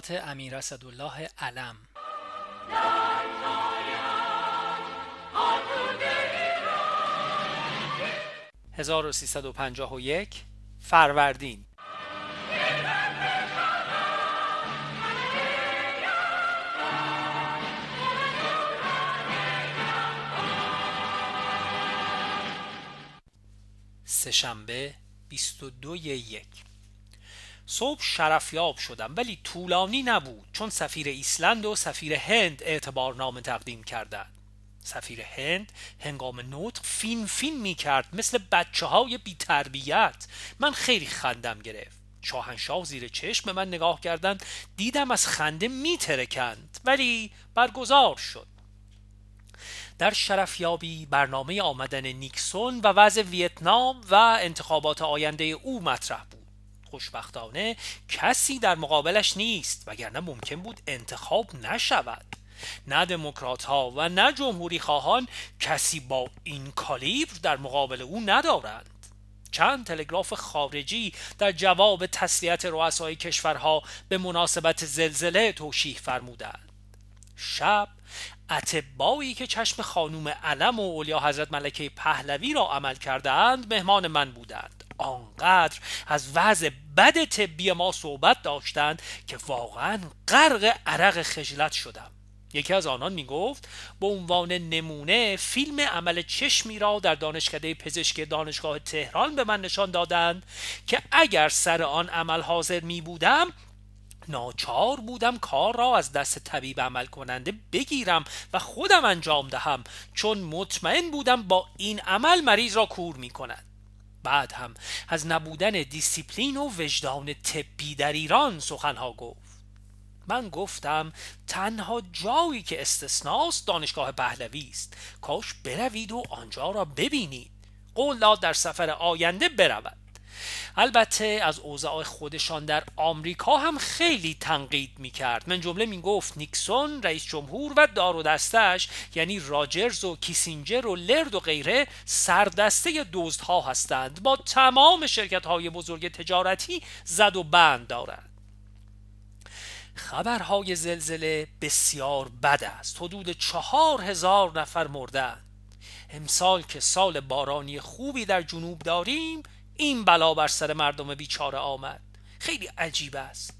خاطرات امیر اسدالله علم. 1351 فروردین. سهشنبه 22 یک. صبح شرفیاب شدم ولی طولانی نبود چون سفیر ایسلند و سفیر هند اعتبارنامه تقدیم کردند. سفیر هند هنگام نطق فین فین می کرد مثل بچه های بی تربیت من خیلی خندم گرفت. شاهنشاه زیر چشم به من نگاه کردند دیدم از خنده می ترکند ولی برگزار شد. در شرفیابی برنامه آمدن نیکسون و وضع ویتنام و انتخابات آینده او مطرح بود. خوشبختانه کسی در مقابلش نیست وگرنه ممکن بود انتخاب نشود. نه دموکرات ها و نه جمهوری خواهان کسی با این کالیبر در مقابل او ندارند. چند تلگراف خارجی در جواب تسلیت رؤسای کشورها به مناسبت زلزله توشیح فرمودند. شب اتبایی که چشم خانوم علم و اولیا حضرت ملکه پهلوی را عمل کردند مهمان من بودند. آنقدر از وضع بد طبی ما صحبت داشتند که واقعا غرق عرق خجلت شدم. یکی از آنان می گفت به عنوان نمونه فیلم عمل چشمی را در دانشکده پزشکی دانشگاه تهران به من نشان دادند که اگر سر آن عمل حاضر می بودم ناچار بودم کار را از دست طبیب عمل کننده بگیرم و خودم انجام دهم چون مطمئن بودم با این عمل مریض را کور می کند. بعد هم از نبودن دیسیپلین و وجدان طبی در ایران سخنها گفت. من گفتم تنها جایی که استثناست دانشگاه پهلوی است. کاش بروید و آنجا را ببینید. قول داد در سفر آینده برود البته از اوضاع خودشان در آمریکا هم خیلی تنقید می کرد من جمله می گفت نیکسون رئیس جمهور و دار و دستش یعنی راجرز و کیسینجر و لرد و غیره سردسته ها هستند. با تمام شرکت های بزرگ تجارتی زد و بند دارند. خبرهای زلزله بسیار بد است. حدود چهار هزار نفر مردند. امسال که سال بارانی خوبی در جنوب داریم این بلا بر سر مردم بیچاره آمد. خیلی عجیب است.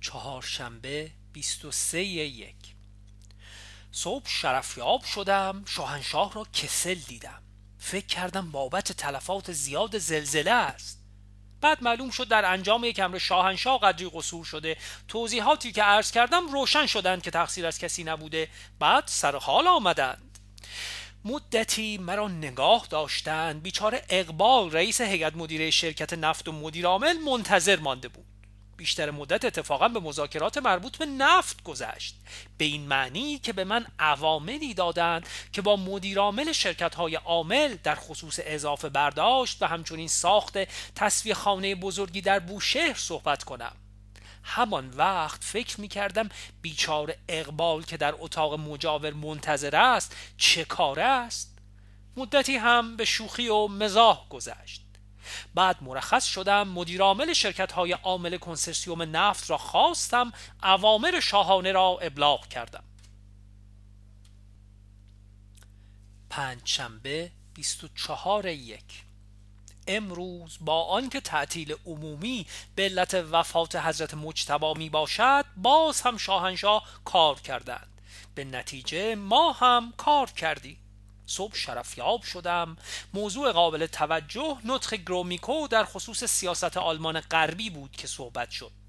چهارشنبه 23 یک. صبح شرفیاب شدم شاهنشاه را کسل دیدم. فکر کردم بابت تلفات زیاد زلزله است. بعد معلوم شد در انجام یک امر شاهنشاه قدری قصور شده. توضیحاتی که عرض کردم روشن شدند که تقصیر از کسی نبوده. بعد سر حال آمدند. مدتی مرا نگاه داشتند. بیچاره اقبال رئیس هیئت مدیره شرکت نفت و مدیر عامل منتظر مانده بود. بیشتر مدت اتفاقا به مذاکرات مربوط به نفت گذشت. به این معنی که به من عواملی دادند که با مدیرعامل شرکت های عامل در خصوص اضافه برداشت و همچنین ساخت تصویه خانه بزرگی در بوشهر صحبت کنم. همان وقت فکر می کردم بیچار اقبال که در اتاق مجاور منتظر است چه کاره است. مدتی هم به شوخی و مزاح گذشت. بعد مرخص شدم مدیرعامل شرکت های عامل کنسرسیوم نفت را خواستم اوامر شاهانه را ابلاغ کردم. پنجشنبه 24 یک. امروز با آنکه تعطیل عمومی به علت وفات حضرت مجتبا می باشد باز هم شاهنشاه کار کردند. به نتیجه ما هم کار کردیم. صبح شرفیاب شدم. موضوع قابل توجه نطق گرومیکو در خصوص سیاست آلمان غربی بود که صحبت شد.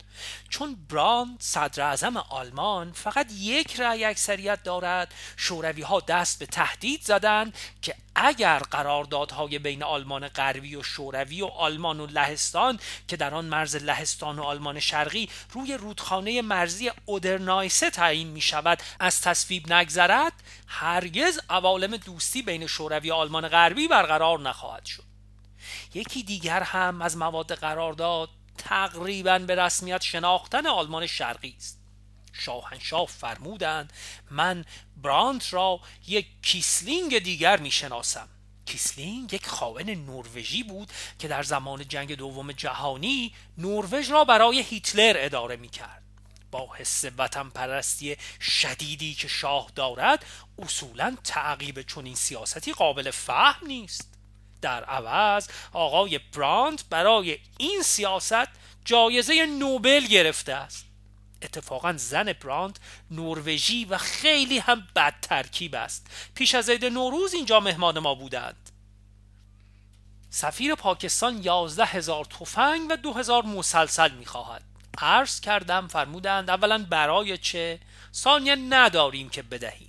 چون براند صدر اعظم آلمان فقط یک رأی اکثریت دارد شوروی ها دست به تهدید زدند که اگر قراردادهای بین آلمان غربی و شوروی و آلمان و لهستان که در آن مرز لهستان و آلمان شرقی روی رودخانه مرزی اودرنایسه تعیین می شود از تصویب نگذرد هرگز عوالم دوستی بین شوروی و آلمان غربی برقرار نخواهد شد. یکی دیگر هم از مواد قرارداد تقریبا به رسمیت شناختن آلمان شرقی است. شاهنشاه فرمودند من برانت را یک کیسلینگ دیگر می شناسم کیسلینگ یک خائن نروژی بود که در زمان جنگ دوم جهانی نروژ را برای هیتلر اداره می کرد با حس وطن پرستی شدیدی که شاه دارد اصولا تعقیب چنین سیاستی قابل فهم نیست. در عوض آقای براند برای این سیاست جایزه نوبل گرفته است. اتفاقا زن براند نروژی و خیلی هم بد ترکیب است. پیش از عید نوروز اینجا مهمان ما بودند. سفیر پاکستان یازده هزار تفنگ و دو هزار مسلسل می‌خواهد. عرض کردم فرمودند اولا برای چه؟ ثانیا نداریم که بدهیم.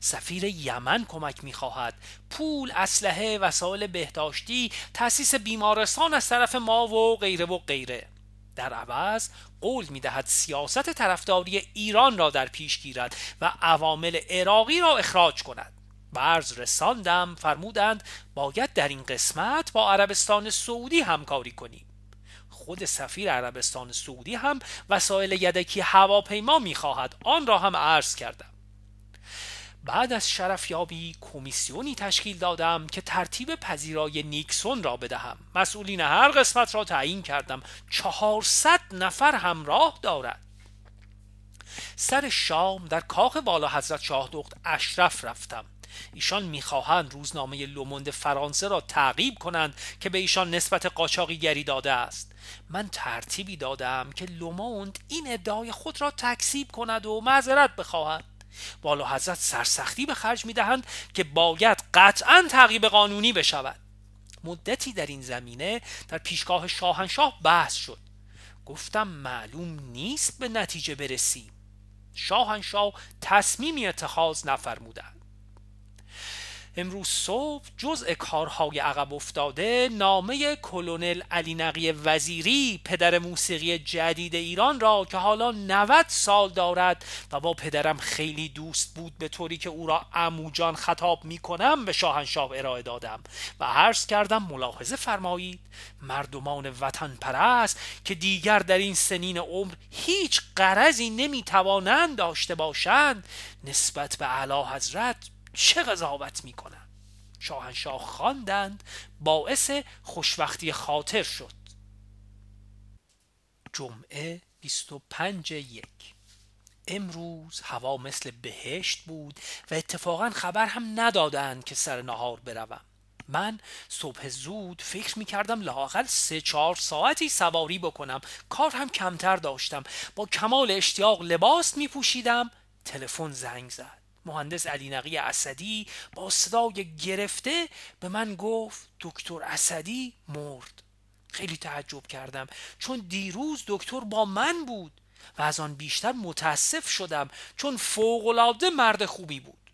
سفیر یمن کمک می‌خواهد. پول اسلحه وسایل بهداشتی تأسیس بیمارستان از طرف ما و غیره و غیره. در عوض قول می‌دهد سیاست طرفداری ایران را در پیش گیرد و عوامل عراقی را اخراج کند. برز رساندم فرمودند باید در این قسمت با عربستان سعودی همکاری کنیم. خود سفیر عربستان سعودی هم وسایل یدکی هواپیما می‌خواهد. آن را هم عرض کردم. بعد از شرفیابی کمیسیونی تشکیل دادم که ترتیب پذیرای نیکسون را بدهم. مسئولین هر قسمت را تعیین کردم. چهارصد نفر همراه دارد. سر شام در کاخ والا حضرت شاه دخت اشرف رفتم. ایشان می‌خواهند روزنامه لوموند فرانسه را تعقیب کنند که به ایشان نسبت قاچاقیگری داده است. من ترتیبی دادم که لوموند این ادعای خود را تکسیب کند و معذرت بخواهد. والا حضرت سرسختی به خرج می‌دهند که باید قطعا تعقیب قانونی بشود. مدتی در این زمینه در پیشگاه شاهنشاه بحث شد. گفتم معلوم نیست به نتیجه برسیم. شاهنشاه تصمیمی اتخاذ نفرمودند. امروز صبح جزء کارهای عقب افتاده نامه کلونل علی نقی وزیری پدر موسیقی جدید ایران را که حالا 90 سال دارد و با پدرم خیلی دوست بود به طوری که او را اموجان خطاب می کنم به شاهنشاه ارائه دادم و عرض کردم ملاحظه فرمایید مردمان وطن پرست که دیگر در این سنین عمر هیچ قرضی نمی توانند داشته باشند نسبت به اعلی حضرت چه قضاوت می‌کنند؟ شاهنشاه خواندند باعث خوشبختی خاطر شد. جمعه 25 یک. امروز هوا مثل بهشت بود و اتفاقا خبر هم ندادند که سر نهار بروم. من صبح زود فکر می کردم لاقل سه چهار ساعتی سواری بکنم. کار هم کمتر داشتم. با کمال اشتیاق لباس می پوشیدم تلفن زنگ زد. مهندس علی نقی اسدی با صدای گرفته به من گفت دکتر اسدی مرد. خیلی تعجب کردم چون دیروز دکتر با من بود و از آن بیشتر متاسف شدم چون فوقالعاده مرد خوبی بود.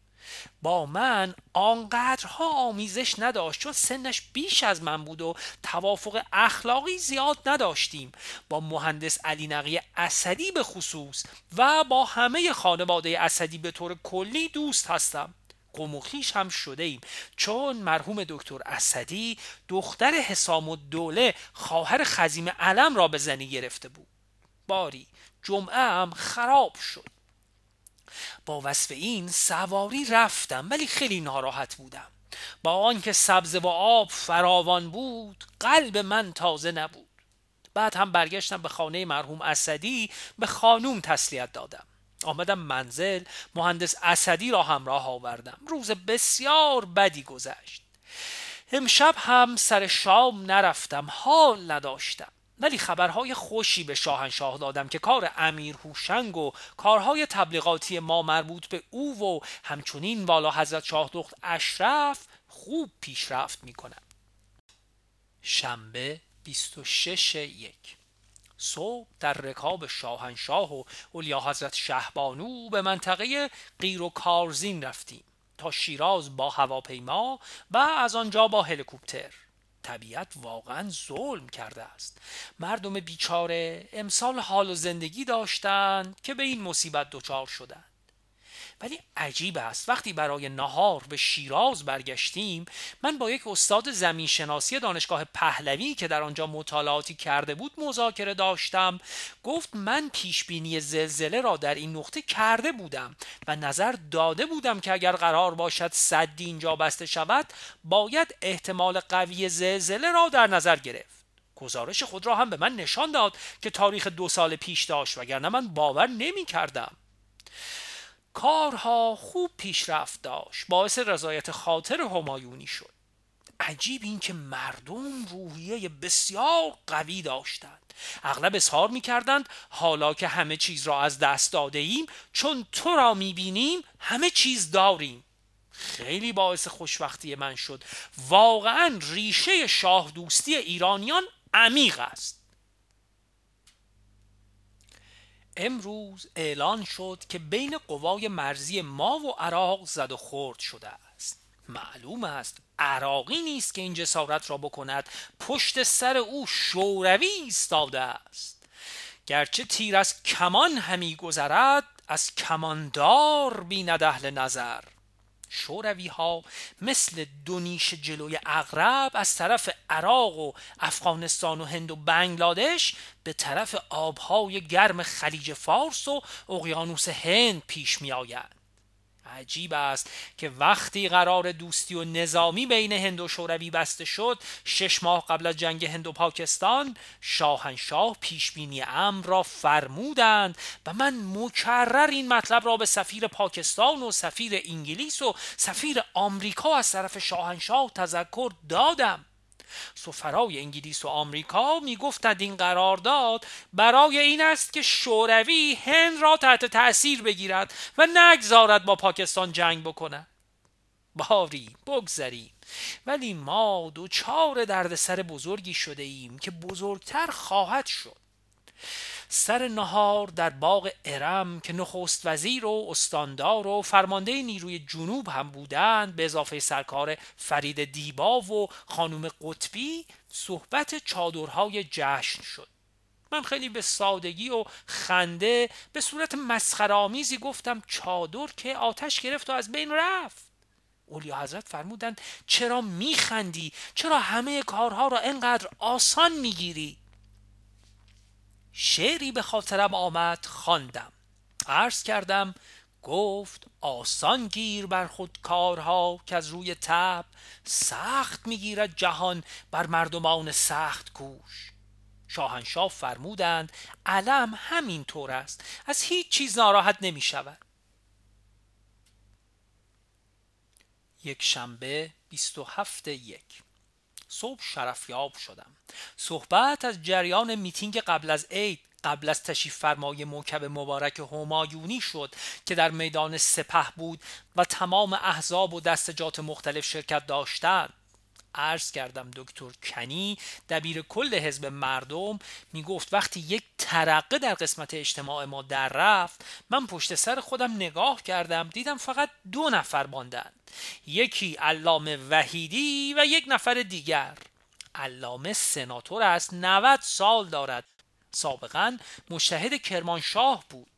با من آنقدرها آمیزش نداشت چون سنش بیش از من بود و توافق اخلاقی زیاد نداشتیم. با مهندس علی نقی اسدی به خصوص و با همه خانواده اسدی به طور کلی دوست هستم. قموخیش هم شده ایم چون مرحوم دکتر اسدی دختر حسام و دوله خواهر خزیم علم را به زنی گرفته بود. باری جمعه هم خراب شد. با وصف این سواری رفتم ولی خیلی ناراحت بودم. با آنکه سبز و آب فراوان بود قلب من تازه نبود. بعد هم برگشتم به خانه مرحوم اسدی به خانوم تسلیت دادم. آمدم منزل مهندس اسدی را همراه آوردم. روز بسیار بدی گذشت. امشب هم سر شام نرفتم حال نداشتم. ولی خبرهای خوشی به شاهنشاه دادم که کار امیر هوشنگ و کارهای تبلیغاتی ما مربوط به او و همچنین والا حضرت شاه دخت اشرف خوب پیشرفت می کنم. شنبه 26 یک صبح در رکاب شاهنشاه و اولیا حضرت شهبانو به منطقه قیر و کارزین رفتیم تا شیراز با هواپیما و از آنجا با هلیکوپتر طبیعت واقعا ظلم کرده است. مردم بیچاره امسال حال و زندگی داشتند که به این مصیبت دچار شدند. ولی عجیب است. وقتی برای نهار به شیراز برگشتیم من با یک استاد زمین شناسی دانشگاه پهلوی که در آنجا مطالعاتی کرده بود مذاکره داشتم گفت من پیش بینی زلزله را در این نقطه کرده بودم و نظر داده بودم که اگر قرار باشد صدی اینجا بسته شود باید احتمال قوی زلزله را در نظر گرفت. گزارش خود را هم به من نشان داد که تاریخ دو سال پیش داشت وگرنه من باور نمی کردم کارها خوب پیشرفت داشت. باعث رضایت خاطر همایونی شد. عجیب این که مردم روحیه بسیار قوی داشتند. اغلب اظهار می کردند حالا که همه چیز را از دست داده ایم چون تو را می بینیم همه چیز داریم. خیلی باعث خوشبختی من شد. واقعا ریشه شاه دوستی ایرانیان عمیق است. امروز اعلان شد که بین قوای مرزی ما و عراق زد و خورد شده است. معلوم است عراقی نیست که این جسارت را بکند. پشت سر او شوروی ایستاده است. گرچه تیر از کمان همی گذرد از کماندار بیند اهل نظر. شوروی ها مثل دو نیش جلوی اغرب از طرف عراق و افغانستان و هند و بنگلادش به طرف آبهای گرم خلیج فارس و اقیانوس هند پیش می آید. عجیب است که وقتی قرار دوستی و نظامی بین هند و شوروی بسته شد شش ماه قبل از جنگ هند و پاکستان شاهنشاه پیشبینی امر را فرمودند و من مکرر این مطلب را به سفیر پاکستان و سفیر انگلیس و سفیر آمریکا از طرف شاهنشاه تذکر دادم. سفرای انگلیس و آمریکا می‌گفتند این قرارداد برای این است که شوروی هند را تحت تأثیر بگیرد و نگذارد با پاکستان جنگ بکند. باری بگذریم. ولی ما دوچار دردسر بزرگی شده ایم که بزرگتر خواهد شد. سر نهار در باغ ارم که نخست وزیر و استاندار و فرمانده نیروی جنوب هم بودند به اضافه سرکار فرید دیبا و خانم قطبی صحبت چادرهای جشن شد. من خیلی به سادگی و خنده به صورت مسخرآمیزی گفتم چادر که آتش گرفت و از بین رفت. اولیا حضرت فرمودند چرا میخندی؟ چرا همه کارها را انقدر آسان می‌گیری؟ شعری به خاطرم آمد خواندم. عرض کردم گفت آسان گیر بر خود کارها که از روی تب سخت می‌گیرد جهان بر مردمان سخت کوش. شاهنشاه فرمودند علم همین طور است از هیچ چیز ناراحت نمی شود یک شنبه 27 یک. صبح شرفیاب شدم. صحبت از جریان میتینگ قبل از عید قبل از تشریف فرمای موکب مبارک همایونی شد که در میدان سپه بود و تمام احزاب و دستجات مختلف شرکت داشتند. عرض کردم دکتر کنی. دبیر کل حزب مردم می گفت وقتی یک ترقه در قسمت اجتماع ما در رفت من پشت سر خودم نگاه کردم دیدم فقط دو نفر ماندند یکی علامه وحیدی و یک نفر دیگر. علامه سناتور است 90 سال دارد. سابقا مشهد کرمانشاه بود.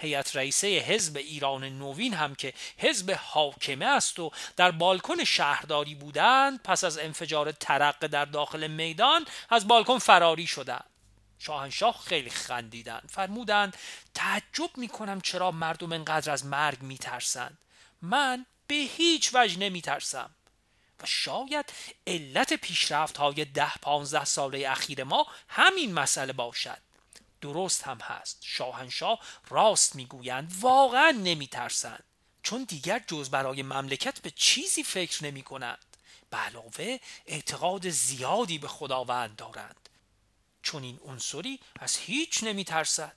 هیئت رئیسه حزب ایران نوین هم که حزب حاکمه است و در بالکن شهرداری بودند پس از انفجار ترقه در داخل میدان از بالکن فراری شدند. شاهنشاه خیلی خندیدند فرمودند تعجب می‌کنم چرا مردم انقدر از مرگ میترسند. من به هیچ وجه نمیترسم. و شاید علت پیشرفت های ده پانزده ساله اخیر ما همین مسئله باشد. درست هم هست. شاهنشاه راست می‌گویند. واقعا نمیترسند. چون دیگر جز برای مملکت به چیزی فکر نمی کنند به علاوه اعتقاد زیادی به خداوند دارند. چون این عنصری از هیچ نمیترسد.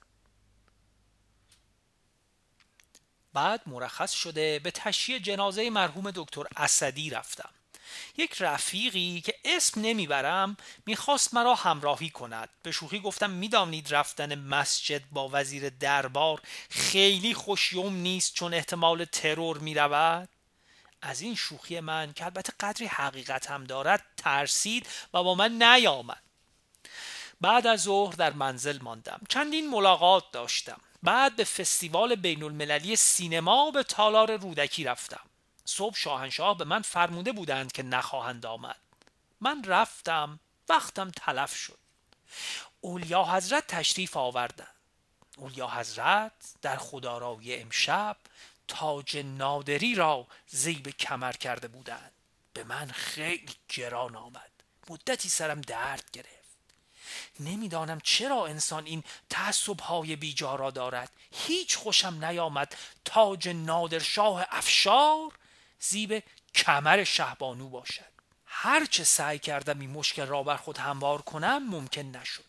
بعد مرخص شده به تشییع جنازه مرحوم دکتر اسدی رفتم. یک رفیقی که اسم نمی‌برم می‌خواست مرا همراهی کند. به شوخی گفتم می‌دانید رفتن مسجد با وزیر دربار خیلی خوشیوم نیست چون احتمال ترور می‌رود؟ از این شوخی من که البته قدری حقیقت هم دارد ترسید و با من نیامد. بعد از ظهر در منزل ماندم. چندین ملاقات داشتم. بعد به فستیوال بین المللی سینما به تالار رودکی رفتم. صبح شاهنشاه به من فرموده بودند که نخواهند آمد. من رفتم وقتم تلف شد. اولیا حضرت تشریف آوردند. اولیا حضرت در خدارایی امشب تاج نادری را زیب کمر کرده بودند. به من خیلی گران آمد. مدتی سرم درد گرفت. نمی‌دانم چرا انسان این تعصب های بیجا را دارد. هیچ خوشم نیامد. تاج نادرشاه افشار زیب کمر شهبانو باشد. هرچه سعی کردم این مشکل را بر خود هموار کنم ممکن نشد.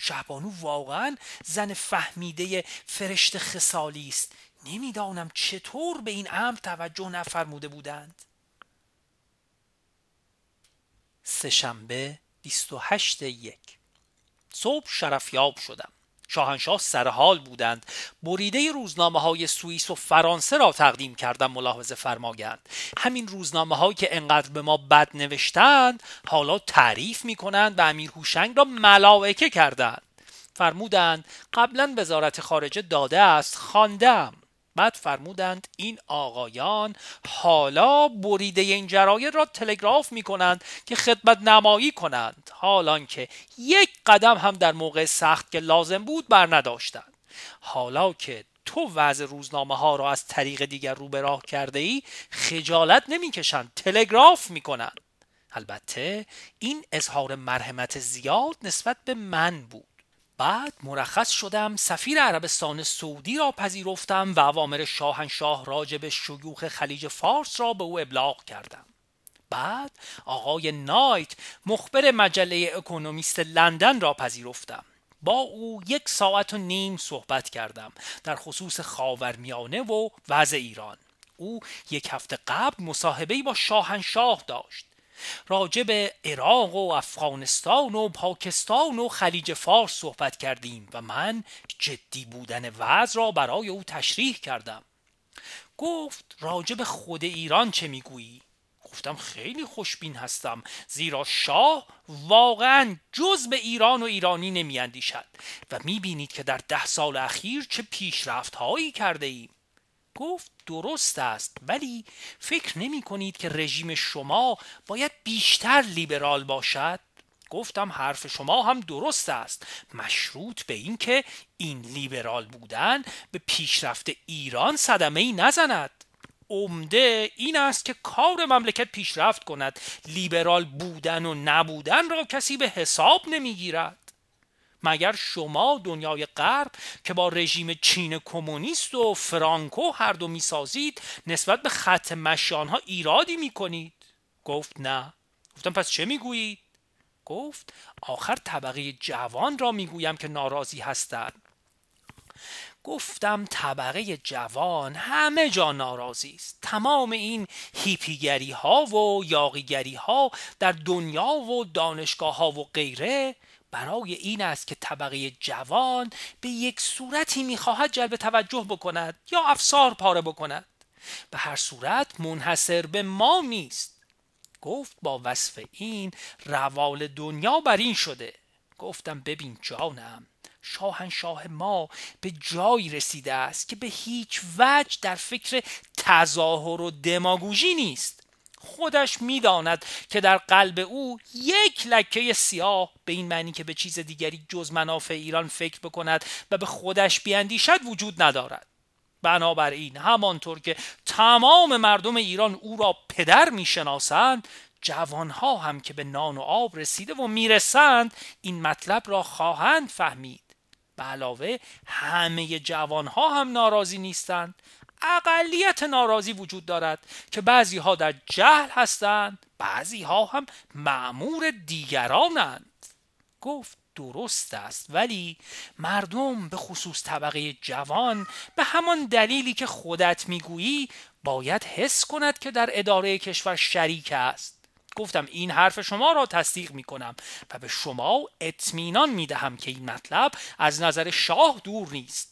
شهبانو واقعا زن فهمیده فرشت خسالی است. نمی‌دانم چطور به این امر توجه نفرموده بودند. سهشنبه 28 یک. صبح شرفیاب شدم. شاهنشاه سرحال بودند. بریده روزنامه های سوئیس و فرانسه را تقدیم کردم ملاحظه فرمایند. همین روزنامه هایی که انقدر به ما بد نوشتند حالا تعریف می کنند و امیر هوشنگ را ملائکه کردند. فرمودند قبلا وزارت خارجه داده است خواندم. بعد فرمودند این آقایان حالا بریده این جرایر را تلگراف می کنند که خدمت نمایی کنند حالان که یک قدم هم در موقع سخت که لازم بود بر نداشتند. حالا که تو وضع روزنامه ها را از طریق دیگر رو به راه کرده ای خجالت نمی‌کشند تلگراف می‌کنند. البته این اظهار مرحمت زیاد نسبت به من بود. بعد مرخص شدم سفیر عربستان سعودی را پذیرفتم و اوامر شاهنشاه راجب شیوخ خلیج فارس را به او ابلاغ کردم. بعد آقای نایت مخبر مجله اکونومیست لندن را پذیرفتم. با او یک ساعت و نیم صحبت کردم در خصوص خاورمیانه و وضع ایران. او یک هفته قبل مصاحبه با شاهنشاه داشت. راجع به عراق و افغانستان و پاکستان و خلیج فارس صحبت کردیم و من جدی بودن وضع را برای او تشریح کردم گفت راجع به خود ایران چه می‌گویی؟ گفتم خیلی خوشبین هستم زیرا شاه واقعا جز به ایران و ایرانی نمیاندیشد و می‌بینید که در ده سال اخیر چه پیشرفت هایی کرده ایم گفت درست است ولی فکر نمی کنید که رژیم شما باید بیشتر لیبرال باشد؟ گفتم حرف شما هم درست است. مشروط به اینکه این لیبرال بودن به پیشرفت ایران صدمه ای نزند. عمده این است که کار مملکت پیشرفت کند. لیبرال بودن و نبودن را کسی به حساب نمی‌گیرد مگر شما دنیای غرب که با رژیم چین کمونیست و فرانکو هر دو می‌سازید نسبت به خط مشیان ها ایرادی می‌کنید؟ گفت نه. گفتم پس چه می‌گویید؟ گفت آخر طبقه جوان را می‌گویم که ناراضی هستند. گفتم طبقه جوان همه جا ناراضی است. تمام این هیپیگری ها و یاقیگری ها در دنیا و دانشگاه ها و غیره برای این است که طبقه جوان به یک صورتی می‌خواهد جلب توجه بکند یا افسار پاره بکند. به هر صورت منحصر به ما نیست. گفت با وصف این روال دنیا بر این شده. گفتم ببین جانم شاهنشاه ما به جایی رسیده است که به هیچ وجه در فکر تظاهر و دماگوژی نیست. خودش می‌داند که در قلب او یک لکه سیاه به این معنی که به چیز دیگری جز منافع ایران فکر بکند و به خودش بیاندیشد وجود ندارد. بنابراین همانطور که تمام مردم ایران او را پدر می‌شناسند جوانها هم که به نان و آب رسیده و می‌رسند این مطلب را خواهند فهمید. به علاوه همه جوانها هم ناراضی نیستند. اقلیت ناراضی وجود دارد که بعضی ها در جهل هستند بعضی ها هم معمور دیگرانند. گفت درست است ولی مردم به خصوص طبقه جوان به همان دلیلی که خودت می‌گویی باید حس کند که در اداره کشور شریک است. گفتم این حرف شما را تصدیق می کنم و به شما اطمینان می دهم که این مطلب از نظر شاه دور نیست.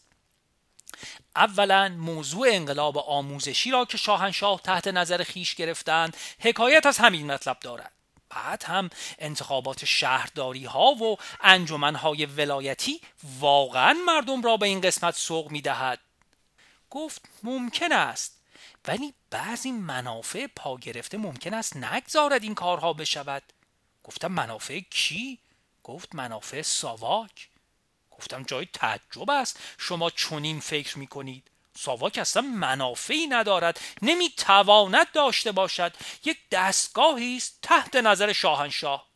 اولا موضوع انقلاب آموزشی را که شاهنشاه تحت نظر خیش گرفتند حکایت از همین مطلب دارد. بعد هم انتخابات شهرداری ها و انجمن های ولایتی واقعا مردم را به این قسمت سوق می دهد گفت ممکن است. ولی بعضی منافع پا گرفته ممکن است نگذارد این کارها بشود. گفتم منافع کی؟ گفت منافع ساواک. گفتم جای تعجب است. شما چنین فکر می کنید ساواک اصلا منافعی ندارد. نمی‌تواند داشته باشد. یک دستگاهی است تحت نظر شاهنشاه.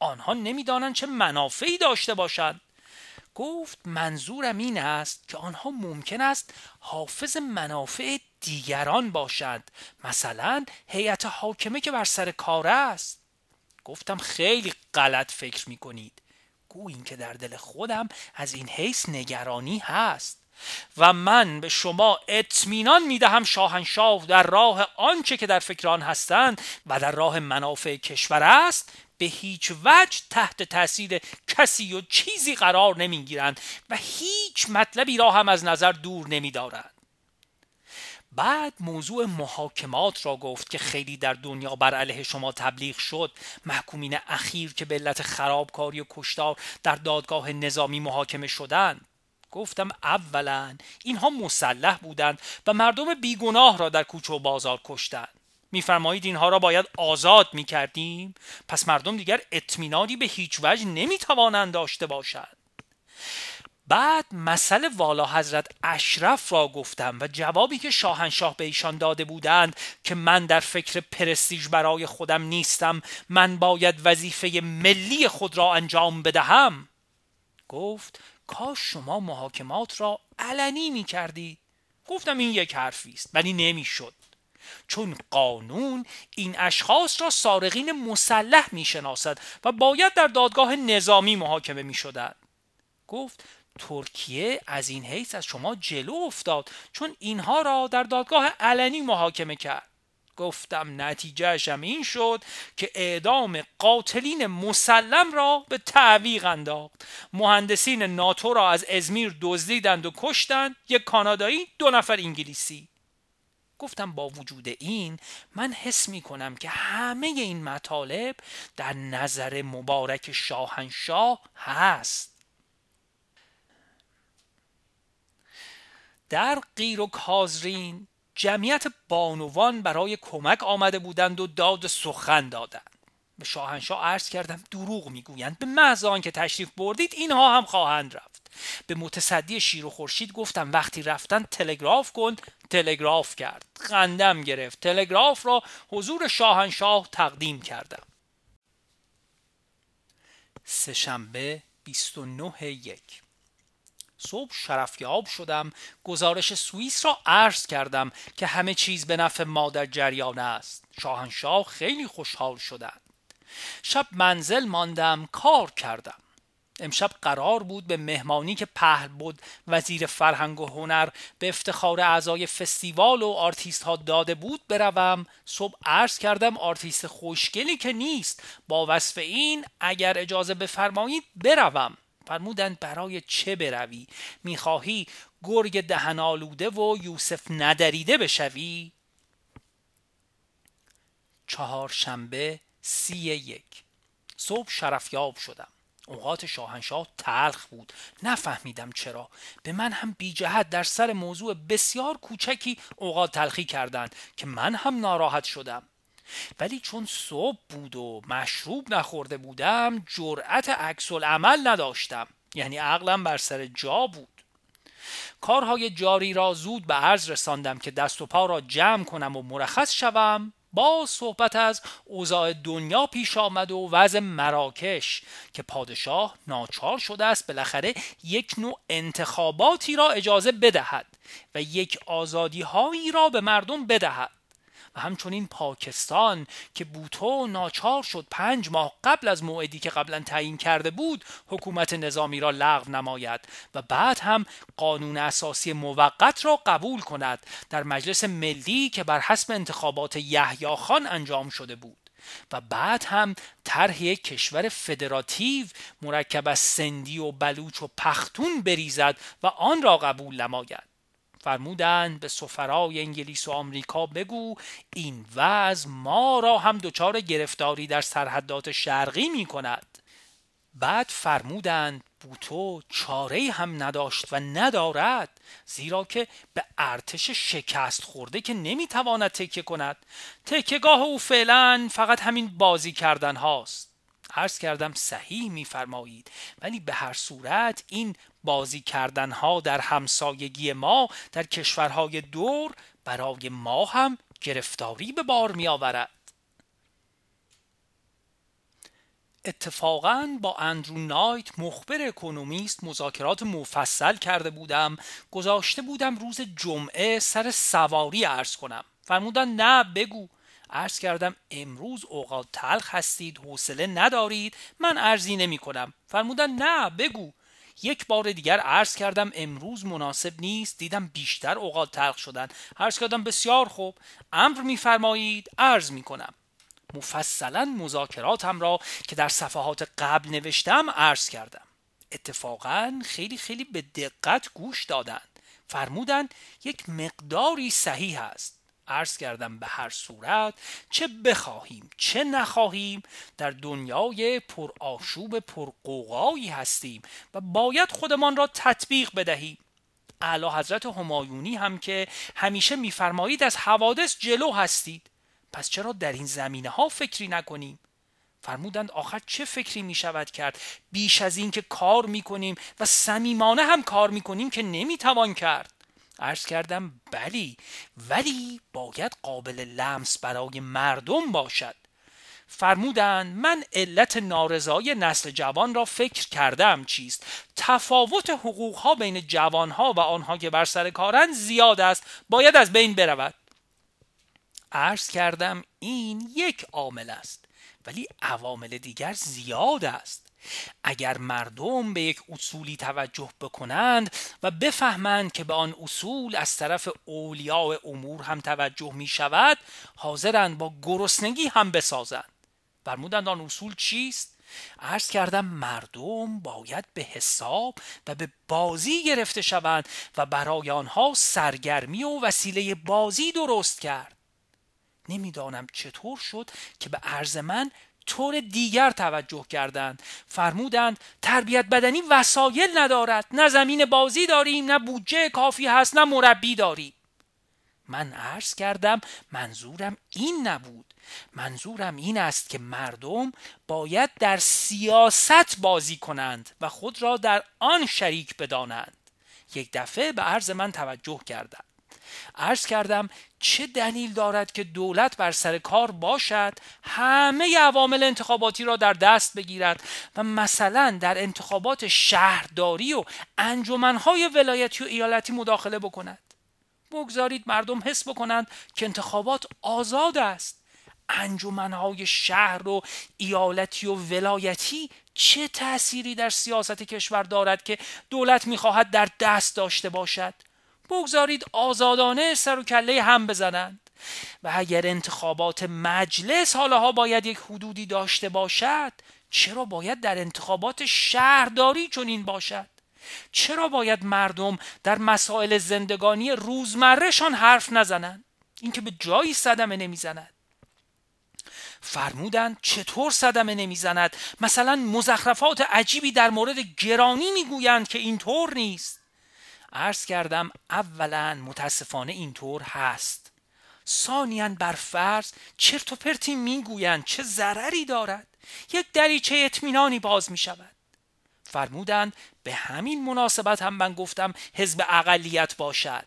آنها نمی‌دانند چه منافعی داشته باشند. گفت منظورم این است که آنها ممکن است حافظ منافع دیگران باشند. مثلا هیئت حاکمه که بر سر کار است. گفتم خیلی غلط فکر می کنید این که در دل خودم از این حیث نگرانی هست و من به شما اطمینان می دهم شاهنشاه در راه آنچه که در فکران هستند و در راه منافع کشور است به هیچ وجه تحت تاثیر کسی و چیزی قرار نمی گیرند و هیچ مطلبی را هم از نظر دور نمی دارند. بعد موضوع محاکمات را گفت که خیلی در دنیا بر علیه شما تبلیغ شد. محکومین اخیر که به علت خرابکاری و کشتار در دادگاه نظامی محاکمه شدند. گفتم اولا اینها مسلح بودند و مردم بیگناه را در کوچه و بازار کشتند. میفرمایید اینها را باید آزاد می‌کردیم؟ پس مردم دیگر اطمینانی به هیچ وجه نمی‌توانند داشته باشند. بعد مسئله والا حضرت اشرف را گفتم و جوابی که شاهنشاه به ایشان داده بودند که من در فکر پرستیژ برای خودم نیستم من باید وظیفه ملی خود را انجام بدهم. گفت کاش شما محاکمات را علنی می کردی گفتم این یک حرفی است ولی نمی‌شد. چون قانون این اشخاص را سارقین مسلح می شناسد و باید در دادگاه نظامی محاکمه می شدند گفت ترکیه از این حیث از شما جلو افتاد چون اینها را در دادگاه علنی محاکمه کرد. گفتم نتیجهشم این شد که اعدام قاتلین مسلم را به تعویق انداخت. مهندسین ناتو را از ازمیر دزدیدند و کشتند یک کانادایی دو نفر انگلیسی. گفتم با وجود این من حس می کنم که همه این مطالب در نظر مبارک شاهنشاه هست. در غیر و کازرین جمعیت بانوان برای کمک آمده بودند و داد سخن دادند. به شاهنشاه عرض کردم دروغ می‌گویند. به محض که تشریف بردید اینها هم خواهند رفت. به متصدی شیر و خورشید گفتم وقتی رفتن تلگراف کن تلگراف کرد. خندم گرفت. تلگراف را حضور شاهنشاه تقدیم کردم. سهشنبه 29 یک. صبح شرفیاب شدم گزارش سوئیس را عرض کردم که همه چیز به نفع ما در جریان است. شاهنشاه خیلی خوشحال شدند. شب منزل ماندم کار کردم. امشب قرار بود به مهمانی که پهل بود وزیر فرهنگ و هنر به افتخار اعضای فستیوال و آرتیست ها داده بود بروم. صبح عرض کردم آرتیست خوشگلی که نیست با وصف این اگر اجازه بفرمایید بروم. فرمودند برای چه بروی؟ می‌خواهی گرگ دهن آلوده و یوسف ندریده بشوی؟ چهارشنبه سی یک. صبح شرفیاب شدم. اوقات شاهنشاه تلخ بود. نفهمیدم چرا. به من هم بی جهت در سر موضوع بسیار کوچکی اوقات تلخی کردند که من هم ناراحت شدم. ولی چون صبح بود و مشروب نخورده بودم جرأت عکس عمل نداشتم. یعنی عقلم بر سر جا بود. کارهای جاری را زود به عرض رساندم که دست و پا را جمع کنم و مرخص شوم. با صحبت از اوضاع دنیا پیش آمد و وضع مراکش که پادشاه ناچار شده است بالاخره یک نوع انتخاباتی را اجازه بدهد و یک آزادی هایی را به مردم بدهد. همچنین پاکستان که بوتو ناچار شد پنج ماه قبل از موعدی که قبلا تعیین کرده بود حکومت نظامی را لغو نماید و بعد هم قانون اساسی موقت را قبول کند در مجلس ملی که بر حسب انتخابات یحیی خان انجام شده بود. و بعد هم طرح یک کشور فدراتیو مرکب از سندی و بلوچ و پختون بریزد و آن را قبول نماید. فرمودند به سفرای انگلیس و آمریکا بگو این وضع ما را هم دچار گرفتاری در سرحدات شرقی می کند بعد فرمودند بوتو چاره هم نداشت و ندارد زیرا که به ارتش شکست خورده که نمی‌تواند تکه کند. تکهگاه او فعلا فقط همین بازی کردن هاست. عرض کردم صحیح میفرمایید. ولی به هر صورت این بازی کردن ها در همسایگی ما در کشورهای دور برای ما هم گرفتاری به بار می آورد اتفاقا با اندرو نایت مخبر اکونومیست مذاکرات مفصل کرده بودم. گذاشته بودم روز جمعه سر سواری عرض کنم. فرمودن نه بگو. عرض کردم امروز اوقات تلخ هستید حوصله ندارید من ارزی نمی کنم. فرمودن نه بگو. یک بار دیگر عرض کردم امروز مناسب نیست دیدم بیشتر اوقات تلخ شدن. عرض کردم بسیار خوب. امر میفرمایید عرض می کنم مفصلا مذاکراتم را که در صفحات قبل نوشتم عرض کردم. اتفاقا خیلی خیلی به دقت گوش دادند. فرمودند یک مقداری صحیح است. عرض کردم به هر صورت چه بخواهیم چه نخواهیم در دنیای پر آشوب پر قوقایی هستیم و باید خودمان را تطبیق بدهیم. اعلی حضرت همایونی هم که همیشه میفرمایید از حوادث جلو هستید. پس چرا در این زمینه ها فکری نکنیم؟ فرمودند آخر چه فکری می شود کرد؟ بیش از این که کار می کنیم و صمیمانه هم کار می کنیم که نمی توان کرد. عرض کردم بلی ولی باید قابل لمس برای مردم باشد. فرمودند من علت نارضای نسل جوان را فکر کردم چیست. تفاوت حقوق ها بین جوان ها و آنها که بر سر کارند زیاد است. باید از بین برود. عرض کردم این یک عامل است. ولی عوامل دیگر زیاد است. اگر مردم به یک اصولی توجه بکنند و بفهمند که به آن اصول از طرف اولیاء امور هم توجه می شود حاضرند با گرسنگی هم بسازند. فرمودند آن اصول چیست؟ عرض کردم مردم باید به حساب و به بازی گرفته شوند و برای آنها سرگرمی و وسیله بازی درست کرد. نمی‌دانم چطور شد که به عرض من طور دیگر توجه کردند. فرمودند تربیت بدنی وسایل ندارد. نه زمین بازی داریم نه بودجه کافی هست نه مربی داریم. من عرض کردم منظورم این نبود. منظورم این است که مردم باید در سیاست بازی کنند و خود را در آن شریک بدانند. یک دفعه به عرض من توجه کردند. عرض کردم چه دلیل دارد که دولت بر سر کار باشد همه عوامل انتخاباتی را در دست بگیرد و مثلا در انتخابات شهرداری و انجمنهای ولایتی و ایالتی مداخله بکند؟ بگذارید مردم حس بکنند که انتخابات آزاد است. انجمنهای شهر و ایالتی و ولایتی چه تأثیری در سیاست کشور دارد که دولت می‌خواهد در دست داشته باشد؟ بگذارید آزادانه سر و کله هم بزنند. و اگر انتخابات مجلس حالاها باید یک حدودی داشته باشد چرا باید در انتخابات شهرداری چنین باشد؟ چرا باید مردم در مسائل زندگانی روزمرهشان حرف نزنند؟ اینکه به جایی صدمه نمی‌زند. فرمودند چطور صدمه نمی‌زند؟ مثلا مزخرفات عجیبی در مورد گرانی می‌گویند که اینطور نیست. عرض کردم اولا متاسفانه اینطور هست. ثانیا بر فرض چرت و پرتی می‌گویند چه ضرری دارد. یک دریچه اطمینانی باز می شود فرمودند به همین مناسبت هم من گفتم حزب اقلیت باشد.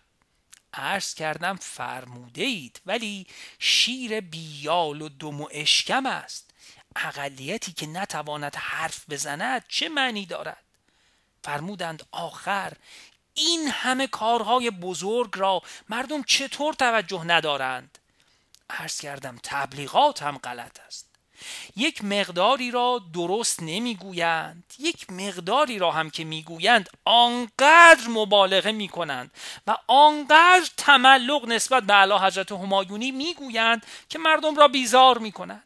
عرض کردم فرموده اید ولی شیر بیال و دم و اشکم است. اقلیتی که نتواند حرف بزند چه معنی دارد؟ فرمودند آخر این همه کارهای بزرگ را مردم چطور توجه ندارند؟ عرض کردم تبلیغات هم غلط است. یک مقداری را درست نمی‌گویند یک مقداری را هم که می‌گویند آنقدر مبالغه می‌کنند و آنقدر تملق نسبت به اعلی حضرت همایونی می‌گویند که مردم را بیزار می‌کنند.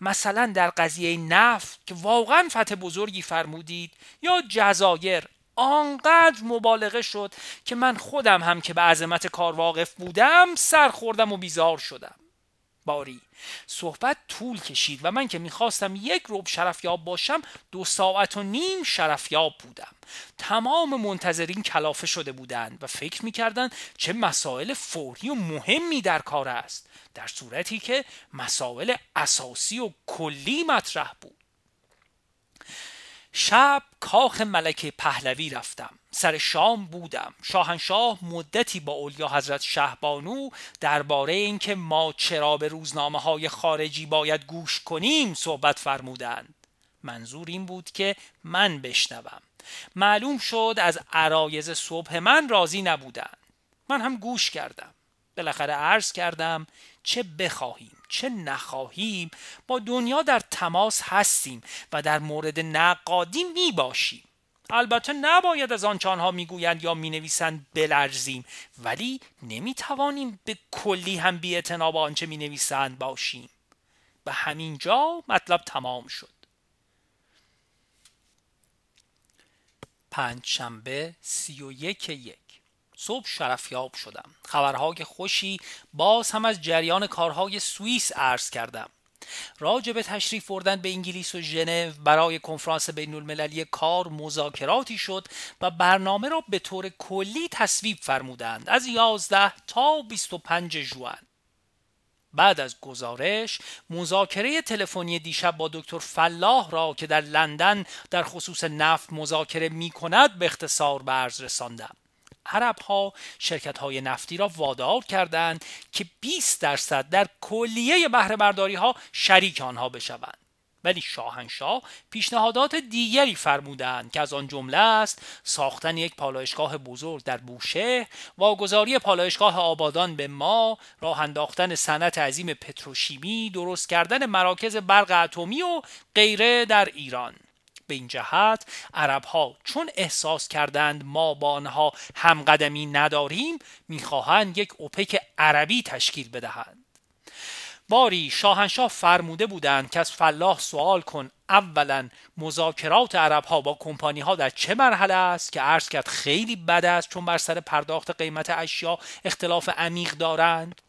مثلا در قضیه نفت که واقعا فتح بزرگی فرمودید یا جزایر آنقدر مبالغه شد که من خودم هم که به عظمت کار واقف بودم سر خوردم و بیزار شدم. باری صحبت طول کشید و من که می‌خواستم یک روب شرفیاب باشم دو ساعت و نیم شرفیاب بودم. تمام منتظرین کلافه شده بودند و فکر می‌کردند چه مسائل فوری و مهمی در کار است. در صورتی که مسائل اساسی و کلی مطرح بود. شب کاخ ملکه پهلوی رفتم. سر شام بودم. شاهنشاه مدتی با اولیا حضرت شهبانو درباره اینکه ما چرا به روزنامه های خارجی باید گوش کنیم صحبت فرمودند. منظور این بود که من بشنوم. معلوم شد از عرایز صبح من راضی نبودند. من هم گوش کردم. بالاخره عرض کردم چه بخواهیم. چه نخواهیم با دنیا در تماس هستیم و در مورد نقادی می باشیم البته نباید از آنچه آنها می‌گویند یا می‌نویسند بلرزیم ولی نمی‌توانیم به کلی هم بی با آنچه می‌نویسند باشیم. به همین جا مطلب تمام شد. پنج شنبه سی و یک یک. صبح شرفیاب شدم. خبرهای خوشی باز هم از جریان کارهای سوئیس عرض کردم. راجع به تشریف بردن به انگلیس و ژنو برای کنفرانس بین المللی کار مذاکراتی شد و برنامه را به طور کلی تصویب فرمودند. از 11 تا 25 ژوئن بعد از گزارش مذاکره تلفنی دیشب با دکتر فلاح را که در لندن در خصوص نفت مذاکره می کند به اختصار به رساندم. عرب ها شرکت های نفتی را وادار کردند که 20 درصد در کلیه بهره برداری ها شریک آنها بشوند. ولی شاهنشاه پیشنهادات دیگری فرمودند که از آن جمله است ساختن یک پالایشگاه بزرگ در بوشه واگذاری پالایشگاه آبادان به ما راه انداختن صنعت عظیم پتروشیمی درست کردن مراکز برق اتمی و غیره در ایران. به این جهت عرب ها چون احساس کردند ما با آنها همقدمی نداریم می‌خواهند یک اوپک عربی تشکیل بدهند. باری شاهنشاه فرموده بودند که از فلاح سوال کن اولا مذاکرات عرب ها با کمپانی ها در چه مرحله است که عرض کرد خیلی بد است چون بر سر پرداخت قیمت اشیا اختلاف عمیق دارند؟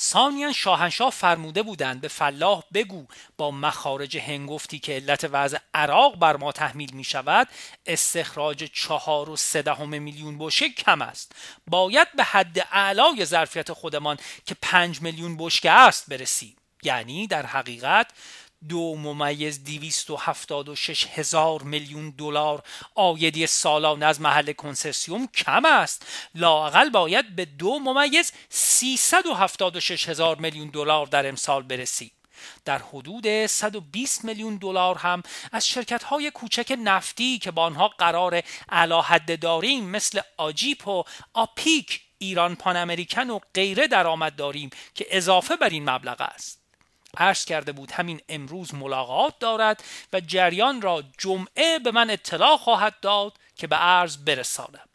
ثانیا شاهنشاه فرموده بودند به فلاح بگو با مخارج هنگفتی که علت وضع عراق بر ما تحمیل می شود استخراج چهار و سه میلیون بشکه کم است. باید به حد اعلای ظرفیت خودمان که پنج میلیون بشکه است برسیم. یعنی در حقیقت دو ممیز دیویست و هفتاد و شش هزار میلیون دلار آیدی سالانه از محل کنسرسیوم کم است. لاقل باید به دو ممیز سیصد و هفتاد و شش هزار میلیون دلار در امسال برسید در حدود 120 میلیون دلار هم از شرکت های کوچک نفتی که با آنها قرار علا حد داریم مثل آجیپ و آپیک ایران پان امریکن و غیره درآمد داریم که اضافه بر این مبلغ است. عرض کرده بود همین امروز ملاقات دارد و جریان را جمعه به من اطلاع خواهد داد که به عرض برسانم.